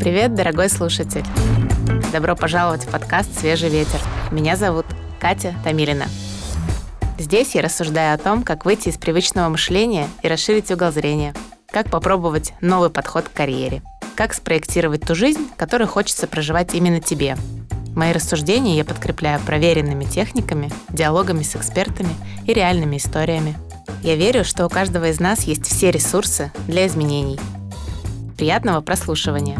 Привет, дорогой слушатель! Добро пожаловать в подкаст «Свежий ветер». Меня зовут Катя Тамилина. Здесь я рассуждаю о том, как выйти из привычного мышления и расширить угол зрения, как попробовать новый подход к карьере, как спроектировать ту жизнь, которую хочется проживать именно тебе. Мои рассуждения я подкрепляю проверенными техниками, диалогами с экспертами и реальными историями. Я верю, что у каждого из нас есть все ресурсы для изменений. Приятного прослушивания!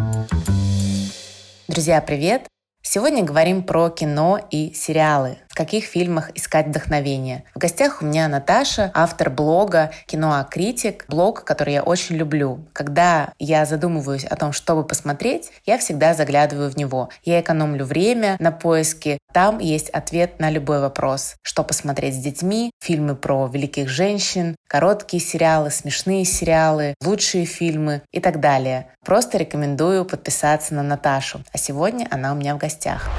Друзья, привет! Сегодня говорим про кино и сериалы. Каких фильмах искать вдохновение? В гостях у меня Наташа, автор блога «Киноакритик», блог, который я очень люблю. Когда я задумываюсь о том, чтобы посмотреть, я всегда заглядываю в него. Я экономлю время на поиске. Там есть ответ на любой вопрос. Что посмотреть с детьми, фильмы про великих женщин, короткие сериалы, смешные сериалы, лучшие фильмы и так далее. Просто рекомендую подписаться на Наташу. А сегодня она у меня в гостях.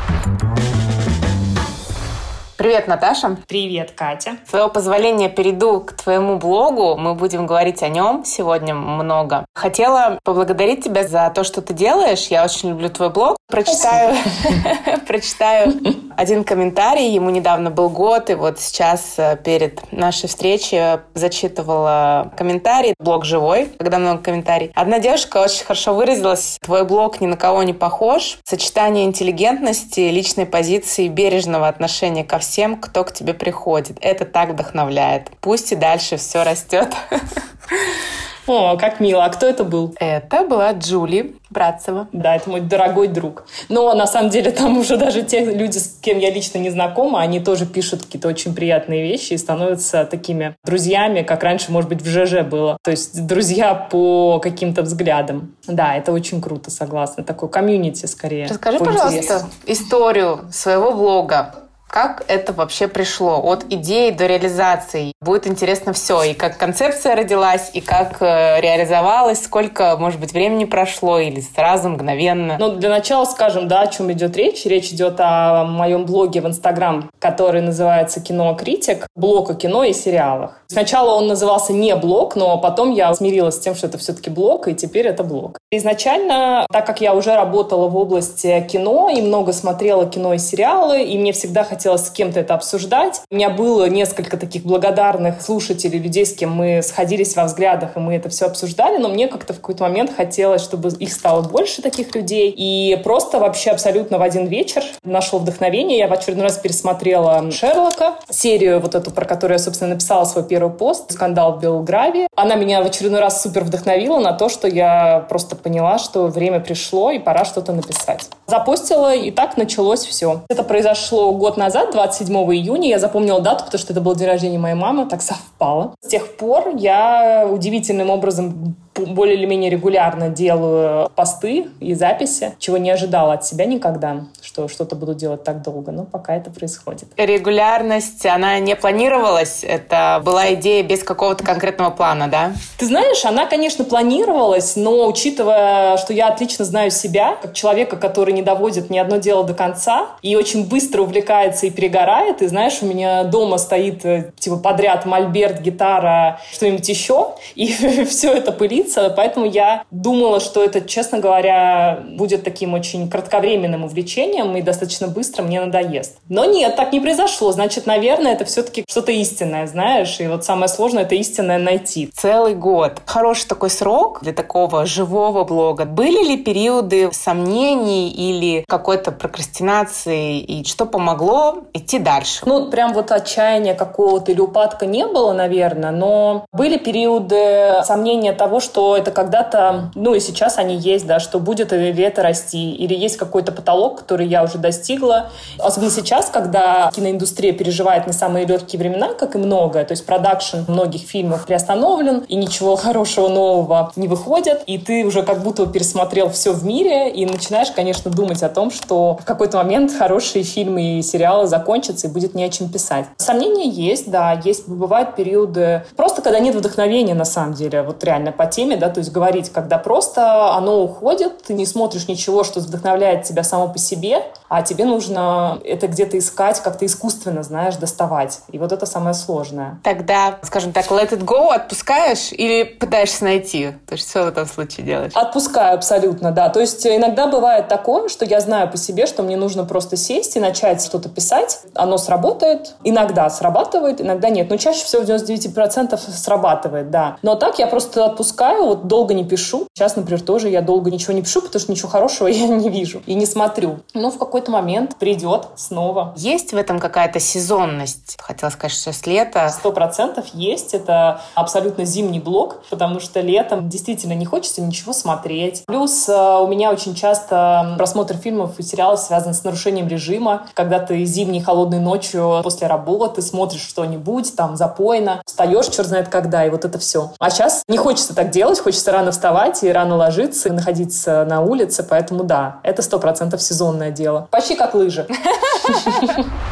Привет, Наташа. Привет, Катя. С твоего позволения перейду к твоему блогу. Мы будем говорить о нем сегодня много. Хотела поблагодарить тебя за то, что ты делаешь. Я очень люблю твой блог. Прочитаю, прочитаю один комментарий. Ему недавно был год, и вот сейчас э, перед нашей встречей зачитывала комментарий. Блог живой, когда много комментариев. Одна девушка очень хорошо выразилась. Твой блог ни на кого не похож. Сочетание интеллигентности, личной позиции, бережного отношения ко всем, кто к тебе приходит. Это так вдохновляет. Пусть и дальше все растет. О, как мило. А кто это был? Это была Джули Братцева. Да, это мой дорогой друг. Но на самом деле там уже даже те люди, с кем я лично не знакома, они тоже пишут какие-то очень приятные вещи и становятся такими друзьями, как раньше, может быть, в ЖЖ было. То есть друзья по каким-то взглядам. Да, это очень круто, согласна. Такой комьюнити скорее. Расскажи, пожалуйста, историю своего блога. Как это вообще пришло от идеи до реализации? Будет интересно все, и как концепция родилась, и как э, реализовалась, сколько, может быть, времени прошло, или сразу, мгновенно. Ну, для начала скажем, да, о чем идет речь. Речь идет о моем блоге в Инстаграм, который называется «Кино Критик», блог о кино и сериалах. Сначала он назывался не блог, но потом я смирилась с тем, что это все-таки блог, и теперь это блог. Изначально, так как я уже работала в области кино и много смотрела кино и сериалы, и мне всегда хотелось хотелось с кем-то это обсуждать. У меня было несколько таких благодарных слушателей, людей, с кем мы сходились во взглядах, и мы это все обсуждали, но мне как-то в какой-то момент хотелось, чтобы их стало больше таких людей. И просто вообще абсолютно в один вечер нашел вдохновение. Я в очередной раз пересмотрела Шерлока, серию вот эту, про которую я, собственно, написала свой первый пост «Скандал в Белгравии». Она меня в очередной раз супер вдохновила на то, что я просто поняла, что время пришло и пора что-то написать. Запостила, и так началось все. Это произошло год назад, назад, 27 июня, я запомнила дату, потому что это был день рождения моей мамы, так совпало. С тех пор я удивительным образом более или менее регулярно делаю посты и записи, чего не ожидала от себя никогда, что что-то буду делать так долго, но пока это происходит. Регулярность, она не планировалась? Это была идея без какого-то конкретного плана, да? Ты знаешь, она, конечно, планировалась, но учитывая, что я отлично знаю себя, как человека, который не доводит ни одно дело до конца и очень быстро увлекается и перегорает, и знаешь, у меня дома стоит э, типа подряд мольберт, гитара, что-нибудь еще, и все это пылится, длиться, поэтому я думала, что это, честно говоря, будет таким очень кратковременным увлечением и достаточно быстро мне надоест. Но нет, так не произошло. Значит, наверное, это все-таки что-то истинное, знаешь, и вот самое сложное — это истинное найти. Целый год. Хороший такой срок для такого живого блога. Были ли периоды сомнений или какой-то прокрастинации, и что помогло идти дальше? Ну, прям вот отчаяния какого-то или упадка не было, наверное, но были периоды сомнения того, что что это когда-то, ну и сейчас они есть, да, что будет ли это расти, или есть какой-то потолок, который я уже достигла. Особенно сейчас, когда киноиндустрия переживает не самые легкие времена, как и многое, то есть продакшн многих фильмов приостановлен, и ничего хорошего нового не выходит, и ты уже как будто пересмотрел все в мире, и начинаешь, конечно, думать о том, что в какой-то момент хорошие фильмы и сериалы закончатся, и будет не о чем писать. Сомнения есть, да, есть, бывают периоды, просто когда нет вдохновения, на самом деле, вот реально по теме теме, да, то есть говорить, когда просто оно уходит, ты не смотришь ничего, что вдохновляет тебя само по себе, а тебе нужно это где-то искать, как-то искусственно, знаешь, доставать. И вот это самое сложное. Тогда, скажем так, let it go отпускаешь или пытаешься найти? То есть что в этом случае делаешь? Отпускаю абсолютно, да. То есть иногда бывает такое, что я знаю по себе, что мне нужно просто сесть и начать что-то писать. Оно сработает. Иногда срабатывает, иногда нет. Но чаще всего в 99% срабатывает, да. Но так я просто отпускаю, вот долго не пишу. Сейчас, например, тоже я долго ничего не пишу, потому что ничего хорошего я не вижу и не смотрю. Но в какой-то момент придет снова. Есть в этом какая-то сезонность? Хотела сказать, что с лета. Сто процентов есть. Это абсолютно зимний блок, потому что летом действительно не хочется ничего смотреть. Плюс э, у меня очень часто просмотр фильмов и сериалов связан с нарушением режима, когда ты зимней холодной ночью после работы смотришь что-нибудь, там, запойно, встаешь черт знает когда, и вот это все. А сейчас не хочется так делать, хочется рано вставать и рано ложиться, и находиться на улице, поэтому да, это сто процентов сезонное дело. Почти как лыжи.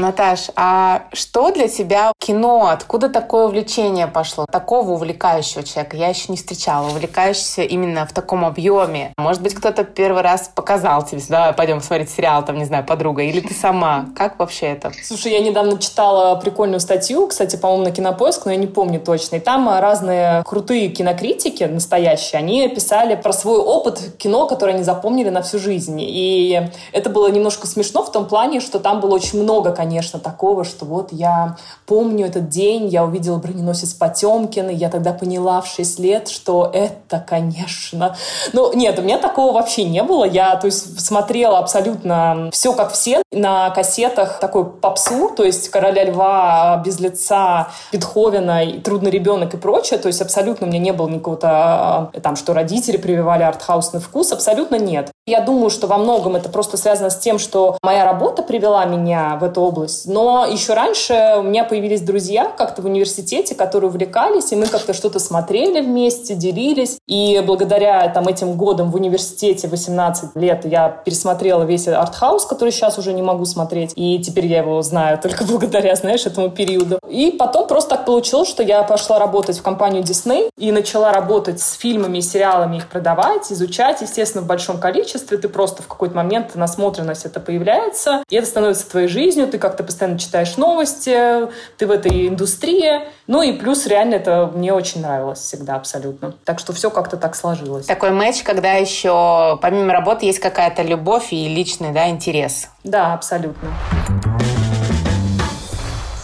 Наташ, а что для тебя кино? Откуда такое увлечение пошло? Такого увлекающего человека я еще не встречала. Увлекающегося именно в таком объеме. Может быть, кто-то первый раз показал тебе, да, пойдем смотреть сериал, там, не знаю, подруга, или ты сама. Как вообще это? Слушай, я недавно читала прикольную статью, кстати, по-моему, на Кинопоиск, но я не помню точно. И там разные крутые кинокритики настоящие, они писали про свой опыт кино, который они запомнили на всю жизнь. И это было немножко смешно в том плане, что там было очень много, конечно, конечно, такого, что вот я помню этот день, я увидела броненосец Потемкин, и я тогда поняла в 6 лет, что это, конечно... Ну, нет, у меня такого вообще не было. Я, то есть, смотрела абсолютно все как все на кассетах такой попсу, то есть «Короля льва», «Без лица», Бетховена, и «Трудный ребенок» и прочее. То есть абсолютно у меня не было никакого там, что родители прививали артхаусный вкус. Абсолютно нет. Я думаю, что во многом это просто связано с тем, что моя работа привела меня в эту область, область. Но еще раньше у меня появились друзья как-то в университете, которые увлекались, и мы как-то что-то смотрели вместе, делились. И благодаря там, этим годам в университете 18 лет я пересмотрела весь артхаус, который сейчас уже не могу смотреть. И теперь я его знаю только благодаря, знаешь, этому периоду. И потом просто так получилось, что я пошла работать в компанию Disney и начала работать с фильмами и сериалами, их продавать, изучать, естественно, в большом количестве. Ты просто в какой-то момент насмотренность это появляется, и это становится твоей жизнью, ты как как-то постоянно читаешь новости, ты в этой индустрии. Ну и плюс реально это мне очень нравилось всегда абсолютно. Так что все как-то так сложилось. Такой матч, когда еще помимо работы есть какая-то любовь и личный да, интерес. Да, абсолютно.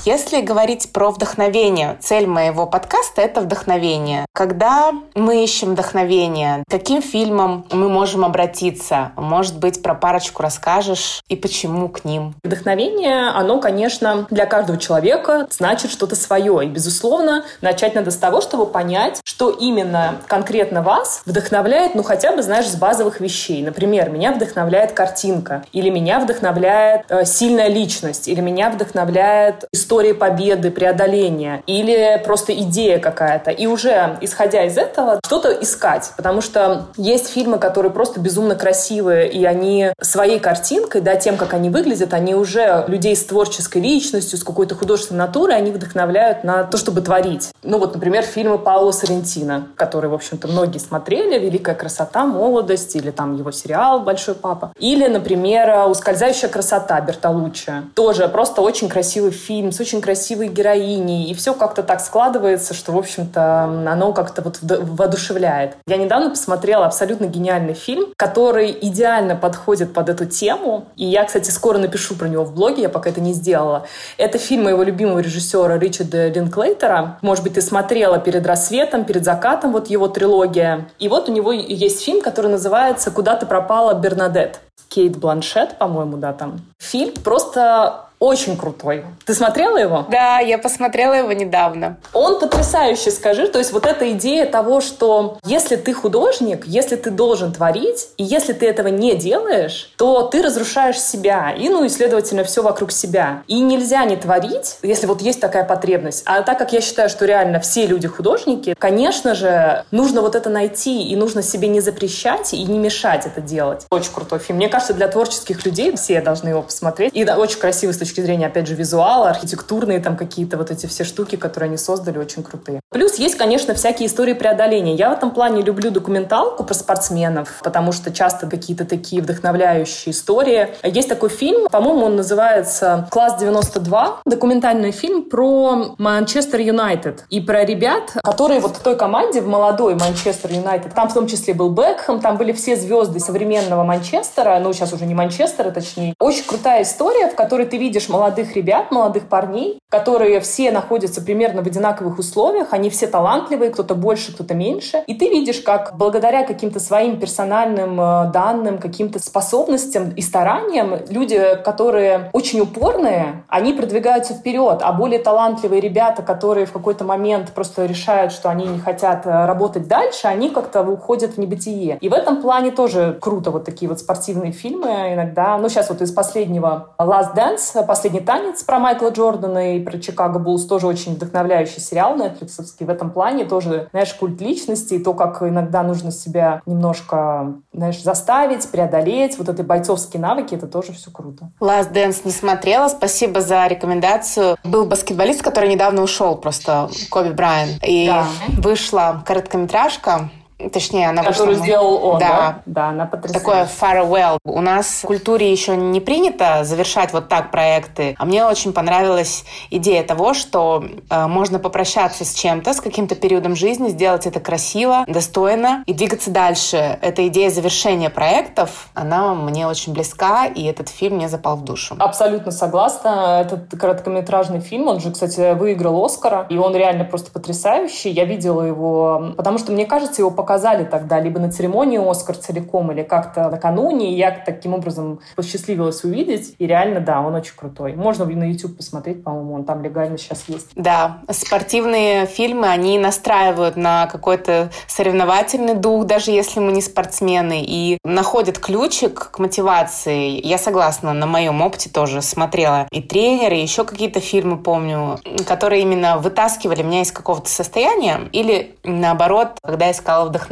Если говорить про вдохновение, цель моего подкаста — это вдохновение. Когда мы ищем вдохновение, каким фильмом мы можем обратиться? Может быть, про парочку расскажешь и почему к ним? Вдохновение, оно, конечно, для каждого человека значит что-то свое. И, безусловно, начать надо с того, чтобы понять, что именно конкретно вас вдохновляет, ну, хотя бы, знаешь, с базовых вещей. Например, меня вдохновляет картинка, или меня вдохновляет э, сильная личность, или меня вдохновляет история истории победы, преодоления или просто идея какая-то. И уже, исходя из этого, что-то искать. Потому что есть фильмы, которые просто безумно красивые, и они своей картинкой, да, тем, как они выглядят, они уже людей с творческой личностью, с какой-то художественной натурой, они вдохновляют на то, чтобы творить. Ну вот, например, фильмы Паула Соррентино, которые, в общем-то, многие смотрели, «Великая красота», «Молодость» или там его сериал «Большой папа». Или, например, «Ускользающая красота» Бертолуччи. Тоже просто очень красивый фильм с очень красивой героиней, и все как-то так складывается, что, в общем-то, оно как-то вот воодушевляет. Я недавно посмотрела абсолютно гениальный фильм, который идеально подходит под эту тему, и я, кстати, скоро напишу про него в блоге, я пока это не сделала. Это фильм моего любимого режиссера Ричарда Линклейтера. Может быть, ты смотрела «Перед рассветом», «Перед закатом», вот его трилогия. И вот у него есть фильм, который называется «Куда ты пропала, Бернадет». Кейт Бланшет, по-моему, да, там. Фильм просто очень крутой. Ты смотрела его? Да, я посмотрела его недавно. Он потрясающий, скажи. То есть вот эта идея того, что если ты художник, если ты должен творить, и если ты этого не делаешь, то ты разрушаешь себя и, ну, и, следовательно, все вокруг себя. И нельзя не творить, если вот есть такая потребность. А так как я считаю, что реально все люди художники, конечно же, нужно вот это найти, и нужно себе не запрещать и не мешать это делать. Очень крутой фильм. Мне кажется, для творческих людей все должны его посмотреть. И да, очень красивый с точки зрения, опять же, визуала, архитектурные там какие-то вот эти все штуки, которые они создали, очень крутые. Плюс есть, конечно, всякие истории преодоления. Я в этом плане люблю документалку про спортсменов, потому что часто какие-то такие вдохновляющие истории. Есть такой фильм, по-моему, он называется «Класс 92», документальный фильм про Манчестер Юнайтед и про ребят, которые вот в той команде, в молодой Манчестер Юнайтед, там в том числе был Бекхэм, там были все звезды современного Манчестера, ну, сейчас уже не Манчестера, точнее. Очень крутая история, в которой ты видишь молодых ребят, молодых парней, которые все находятся примерно в одинаковых условиях, они все талантливые, кто-то больше, кто-то меньше. И ты видишь, как благодаря каким-то своим персональным э, данным, каким-то способностям и стараниям, люди, которые очень упорные, они продвигаются вперед, а более талантливые ребята, которые в какой-то момент просто решают, что они не хотят э, работать дальше, они как-то уходят в небытие. И в этом плане тоже круто вот такие вот спортивные фильмы иногда. Ну, сейчас вот из последнего Last Dance, «Последний танец» про Майкла Джордана и про Чикаго Буллс тоже очень вдохновляющий сериал Netflix. В этом плане тоже, знаешь, культ личности и то, как иногда нужно себя немножко, знаешь, заставить, преодолеть. Вот эти бойцовские навыки, это тоже все круто. Last Dance не смотрела. Спасибо за рекомендацию. Был баскетболист, который недавно ушел просто, Коби Брайан. И да. вышла короткометражка Точнее, она Которую вышла... сделал он, да? Да, да она потрясающая. Такое farewell. У нас в культуре еще не принято завершать вот так проекты. А мне очень понравилась идея того, что э, можно попрощаться с чем-то, с каким-то периодом жизни, сделать это красиво, достойно и двигаться дальше. Эта идея завершения проектов, она мне очень близка, и этот фильм мне запал в душу. Абсолютно согласна. Этот короткометражный фильм, он же, кстати, выиграл Оскара, и он реально просто потрясающий. Я видела его, потому что, мне кажется, его показали тогда либо на церемонии «Оскар» целиком, или как-то накануне, и я таким образом посчастливилась увидеть. И реально, да, он очень крутой. Можно на YouTube посмотреть, по-моему, он там легально сейчас есть. Да, спортивные фильмы, они настраивают на какой-то соревновательный дух, даже если мы не спортсмены, и находят ключик к мотивации. Я согласна, на моем опыте тоже смотрела и тренеры, и еще какие-то фильмы помню, которые именно вытаскивали меня из какого-то состояния, или наоборот, когда я искала вдохновение.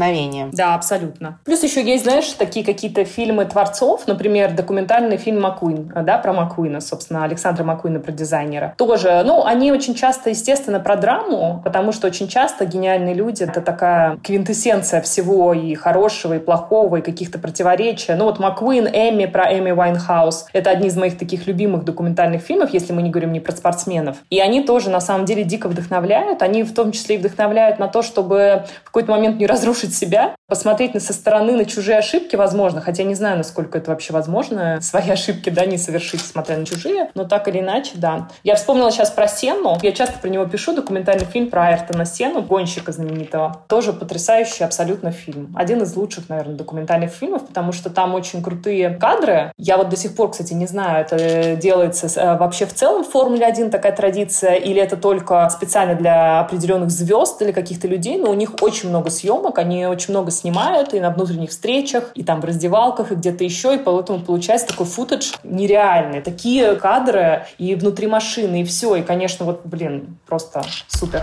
Да, абсолютно. Плюс еще есть, знаешь, такие какие-то фильмы творцов, например, документальный фильм Маккуин, да, про Маккуина, собственно, Александра Маккуина, про дизайнера. Тоже, ну, они очень часто, естественно, про драму, потому что очень часто гениальные люди — это такая квинтэссенция всего и хорошего, и плохого, и каких-то противоречий. Ну, вот Маккуин, Эми про Эми Вайнхаус — это одни из моих таких любимых документальных фильмов, если мы не говорим не про спортсменов. И они тоже, на самом деле, дико вдохновляют. Они в том числе и вдохновляют на то, чтобы в какой-то момент не разрушить разрушить себя, посмотреть на со стороны на чужие ошибки, возможно, хотя не знаю, насколько это вообще возможно, свои ошибки, да, не совершить, смотря на чужие, но так или иначе, да. Я вспомнила сейчас про Сенну, я часто про него пишу, документальный фильм про Айртона Сену, гонщика знаменитого. Тоже потрясающий абсолютно фильм. Один из лучших, наверное, документальных фильмов, потому что там очень крутые кадры. Я вот до сих пор, кстати, не знаю, это делается э, вообще в целом в Формуле 1 такая традиция, или это только специально для определенных звезд или каких-то людей, но у них очень много съемок, они очень много снимают и на внутренних встречах, и там в раздевалках, и где-то еще, и поэтому получается такой футаж нереальный. Такие кадры и внутри машины, и все. И, конечно, вот, блин, просто супер.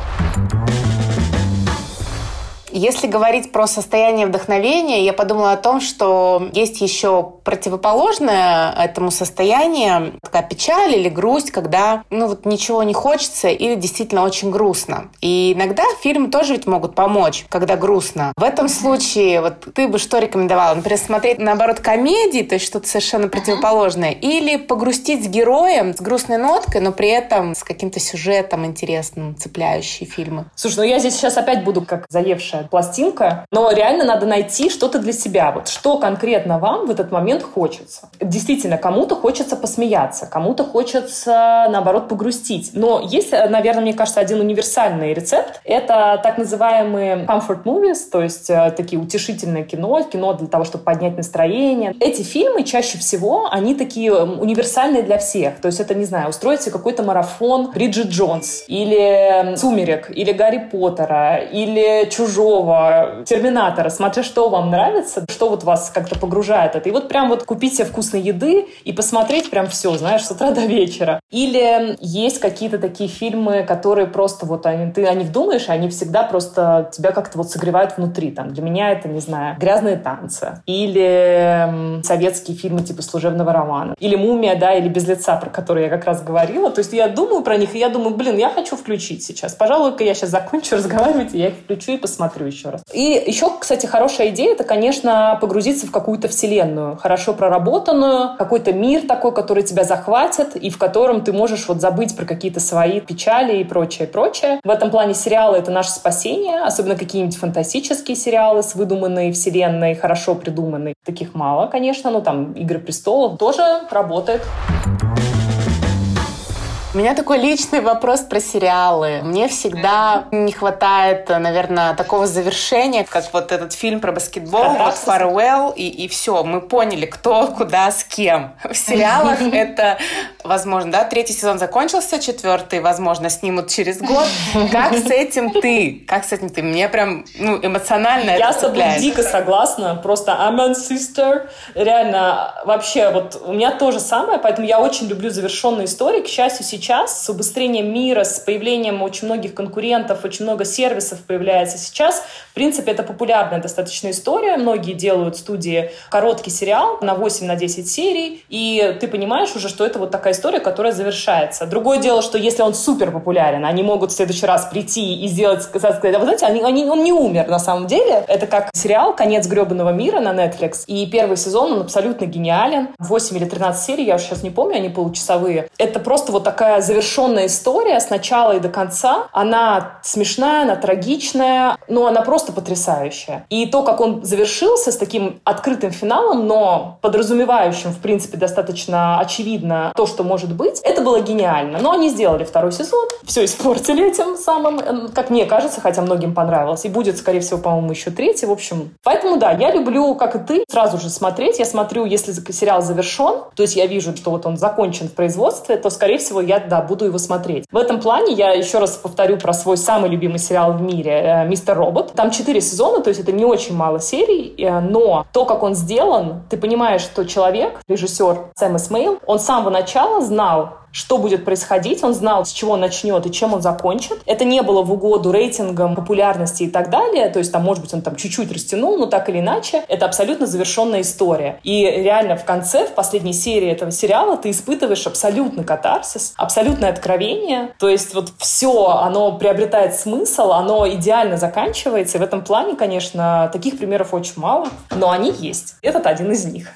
Если говорить про состояние вдохновения, я подумала о том, что есть еще противоположное этому состоянию, такая печаль или грусть, когда ну вот ничего не хочется или действительно очень грустно. И иногда фильмы тоже ведь могут помочь, когда грустно. В этом случае вот ты бы что рекомендовала? Например, смотреть наоборот комедии, то есть что-то совершенно противоположное, или погрустить с героем, с грустной ноткой, но при этом с каким-то сюжетом интересным, цепляющие фильмы. Слушай, ну я здесь сейчас опять буду как заевшая пластинка, но реально надо найти что-то для себя. Вот что конкретно вам в этот момент хочется. Действительно, кому-то хочется посмеяться, кому-то хочется, наоборот, погрустить. Но есть, наверное, мне кажется, один универсальный рецепт. Это так называемые comfort movies, то есть э, такие утешительное кино, кино для того, чтобы поднять настроение. Эти фильмы чаще всего, они такие универсальные для всех. То есть это, не знаю, устроить себе какой-то марафон Бриджит Джонс или «Сумерек», или «Гарри Поттера», или «Чужой», любого терминатора, смотря что вам нравится, что вот вас как-то погружает это. И вот прям вот купить себе вкусной еды и посмотреть прям все, знаешь, с утра до вечера. Или есть какие-то такие фильмы, которые просто вот они, ты о них думаешь, и они всегда просто тебя как-то вот согревают внутри. Там для меня это, не знаю, «Грязные танцы» или советские фильмы типа «Служебного романа» или «Мумия», да, или «Без лица», про которые я как раз говорила. То есть я думаю про них, и я думаю, блин, я хочу включить сейчас. Пожалуй-ка я сейчас закончу разговаривать, и я их включу и посмотрю еще раз. И еще, кстати, хорошая идея — это, конечно, погрузиться в какую-то вселенную, хорошо проработанную, какой-то мир такой, который тебя захватит, и в котором ты можешь вот забыть про какие-то свои печали и прочее, прочее. В этом плане сериалы — это наше спасение, особенно какие-нибудь фантастические сериалы с выдуманной вселенной, хорошо придуманной. Таких мало, конечно, но там «Игры престолов» тоже работает. У меня такой личный вопрос про сериалы. Мне всегда не хватает, наверное, такого завершения, как вот этот фильм про баскетбол, вот Farewell, и, и все, мы поняли, кто, куда, с кем. В сериалах это, возможно, да, третий сезон закончился, четвертый, возможно, снимут через год. Как с этим ты? Как с этим ты? Мне прям, ну, эмоционально Я с тобой дико согласна, просто I'm a sister. Реально, вообще, вот у меня то же самое, поэтому я очень люблю завершенные истории. К счастью, сейчас сейчас с убыстрением мира, с появлением очень многих конкурентов, очень много сервисов появляется сейчас. В принципе, это популярная достаточно история. Многие делают студии короткий сериал на 8 на 10 серий, и ты понимаешь уже, что это вот такая история, которая завершается. Другое дело, что если он супер популярен, они могут в следующий раз прийти и сделать, сказать, а вы знаете, они, они, он не умер на самом деле. Это как сериал «Конец гребаного мира» на Netflix, и первый сезон, он абсолютно гениален. 8 или 13 серий, я уже сейчас не помню, они получасовые. Это просто вот такая такая завершенная история с начала и до конца. Она смешная, она трагичная, но она просто потрясающая. И то, как он завершился с таким открытым финалом, но подразумевающим, в принципе, достаточно очевидно то, что может быть, это было гениально. Но они сделали второй сезон, все испортили этим самым, как мне кажется, хотя многим понравилось. И будет, скорее всего, по-моему, еще третий. В общем, поэтому, да, я люблю, как и ты, сразу же смотреть. Я смотрю, если сериал завершен, то есть я вижу, что вот он закончен в производстве, то, скорее всего, я да, буду его смотреть. В этом плане я еще раз повторю про свой самый любимый сериал в мире э, «Мистер Робот». Там четыре сезона, то есть это не очень мало серий, э, но то, как он сделан, ты понимаешь, что человек, режиссер Сэм Эсмейл, он с самого начала знал, что будет происходить, он знал, с чего начнет и чем он закончит. Это не было в угоду рейтингам, популярности и так далее, то есть там, может быть, он там чуть-чуть растянул, но так или иначе, это абсолютно завершенная история. И реально в конце, в последней серии этого сериала ты испытываешь абсолютный катарсис, абсолютное откровение, то есть вот все, оно приобретает смысл, оно идеально заканчивается, и в этом плане, конечно, таких примеров очень мало, но они есть. Этот один из них.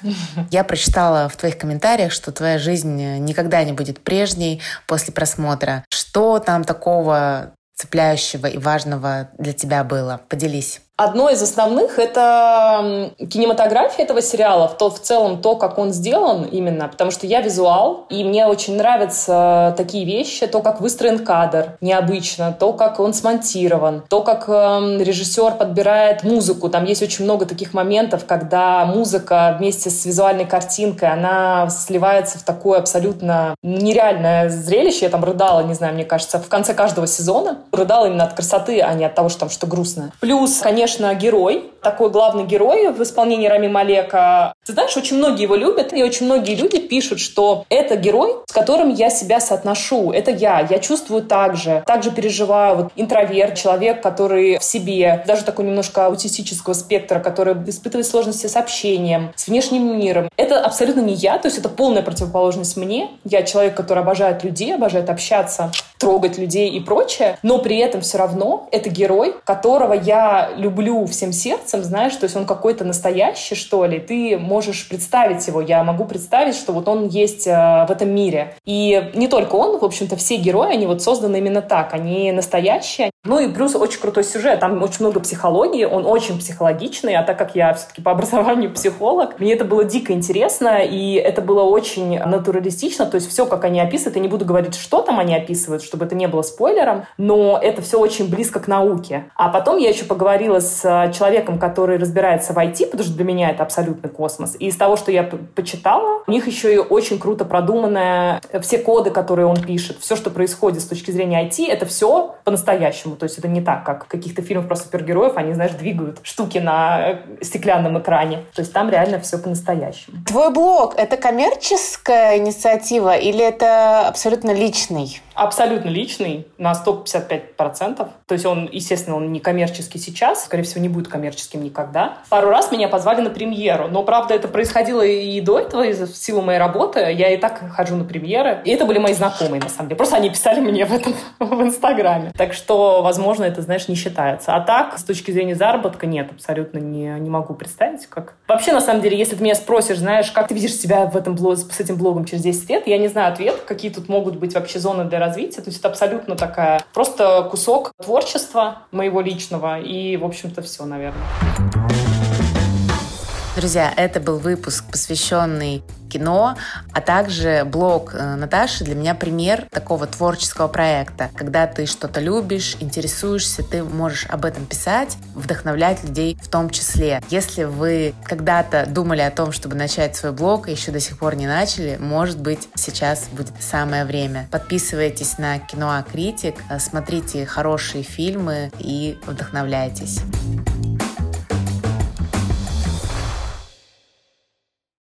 Я прочитала в твоих комментариях, что твоя жизнь никогда не будет прежней после просмотра. Что там такого цепляющего и важного для тебя было? Поделись. Одно из основных — это кинематография этого сериала, то в целом то, как он сделан именно, потому что я визуал, и мне очень нравятся такие вещи, то, как выстроен кадр необычно, то, как он смонтирован, то, как э, режиссер подбирает музыку. Там есть очень много таких моментов, когда музыка вместе с визуальной картинкой, она сливается в такое абсолютно нереальное зрелище. Я там рыдала, не знаю, мне кажется, в конце каждого сезона. Рыдала именно от красоты, а не от того, что там что грустно. Плюс, конечно, конечно, герой, такой главный герой в исполнении Рами Малека. Ты знаешь, очень многие его любят, и очень многие люди пишут, что это герой, с которым я себя соотношу. Это я. Я чувствую так же. Также переживаю. Вот интроверт, человек, который в себе, даже такой немножко аутистического спектра, который испытывает сложности с общением, с внешним миром. Это абсолютно не я, то есть это полная противоположность мне. Я человек, который обожает людей, обожает общаться, трогать людей и прочее, но при этом все равно это герой, которого я люблю всем сердцем, знаешь, то есть он какой-то настоящий, что ли, ты можешь представить его, я могу представить, что вот он есть э, в этом мире. И не только он, в общем-то, все герои, они вот созданы именно так, они настоящие. Ну и плюс очень крутой сюжет, там очень много психологии, он очень психологичный, а так как я все-таки по образованию психолог, мне это было дико интересно, и это было очень натуралистично, то есть все, как они описывают, я не буду говорить, что там они описывают, чтобы это не было спойлером, но это все очень близко к науке. А потом я еще поговорила с э, человеком, который разбирается в IT, потому что для меня это абсолютный космос. И из того, что я почитала, у них еще и очень круто продуманное все коды, которые он пишет, все, что происходит с точки зрения IT, это все по-настоящему. То есть это не так, как в каких-то фильмах про супергероев, они, знаешь, двигают штуки на э, стеклянном экране. То есть там реально все по-настоящему. Твой блог — это коммерческая инициатива или это абсолютно личный? абсолютно личный на 155%. То есть он, естественно, он не коммерческий сейчас, скорее всего, не будет коммерческим никогда. Пару раз меня позвали на премьеру, но, правда, это происходило и до этого из-за силы моей работы. Я и так хожу на премьеры. И это были мои знакомые, на самом деле. Просто они писали мне в этом в Инстаграме. Так что, возможно, это, знаешь, не считается. А так, с точки зрения заработка, нет, абсолютно не, не могу представить, как... Вообще, на самом деле, если ты меня спросишь, знаешь, как ты видишь себя в этом блог, с этим блогом через 10 лет, я не знаю ответ, какие тут могут быть вообще зоны для развития. То есть это абсолютно такая просто кусок творчества моего личного. И, в общем-то, все, наверное. Друзья, это был выпуск, посвященный кино, а также блог э, Наташи для меня пример такого творческого проекта. Когда ты что-то любишь, интересуешься, ты можешь об этом писать, вдохновлять людей в том числе. Если вы когда-то думали о том, чтобы начать свой блог, и еще до сих пор не начали, может быть, сейчас будет самое время. Подписывайтесь на кино Критик, смотрите хорошие фильмы и вдохновляйтесь.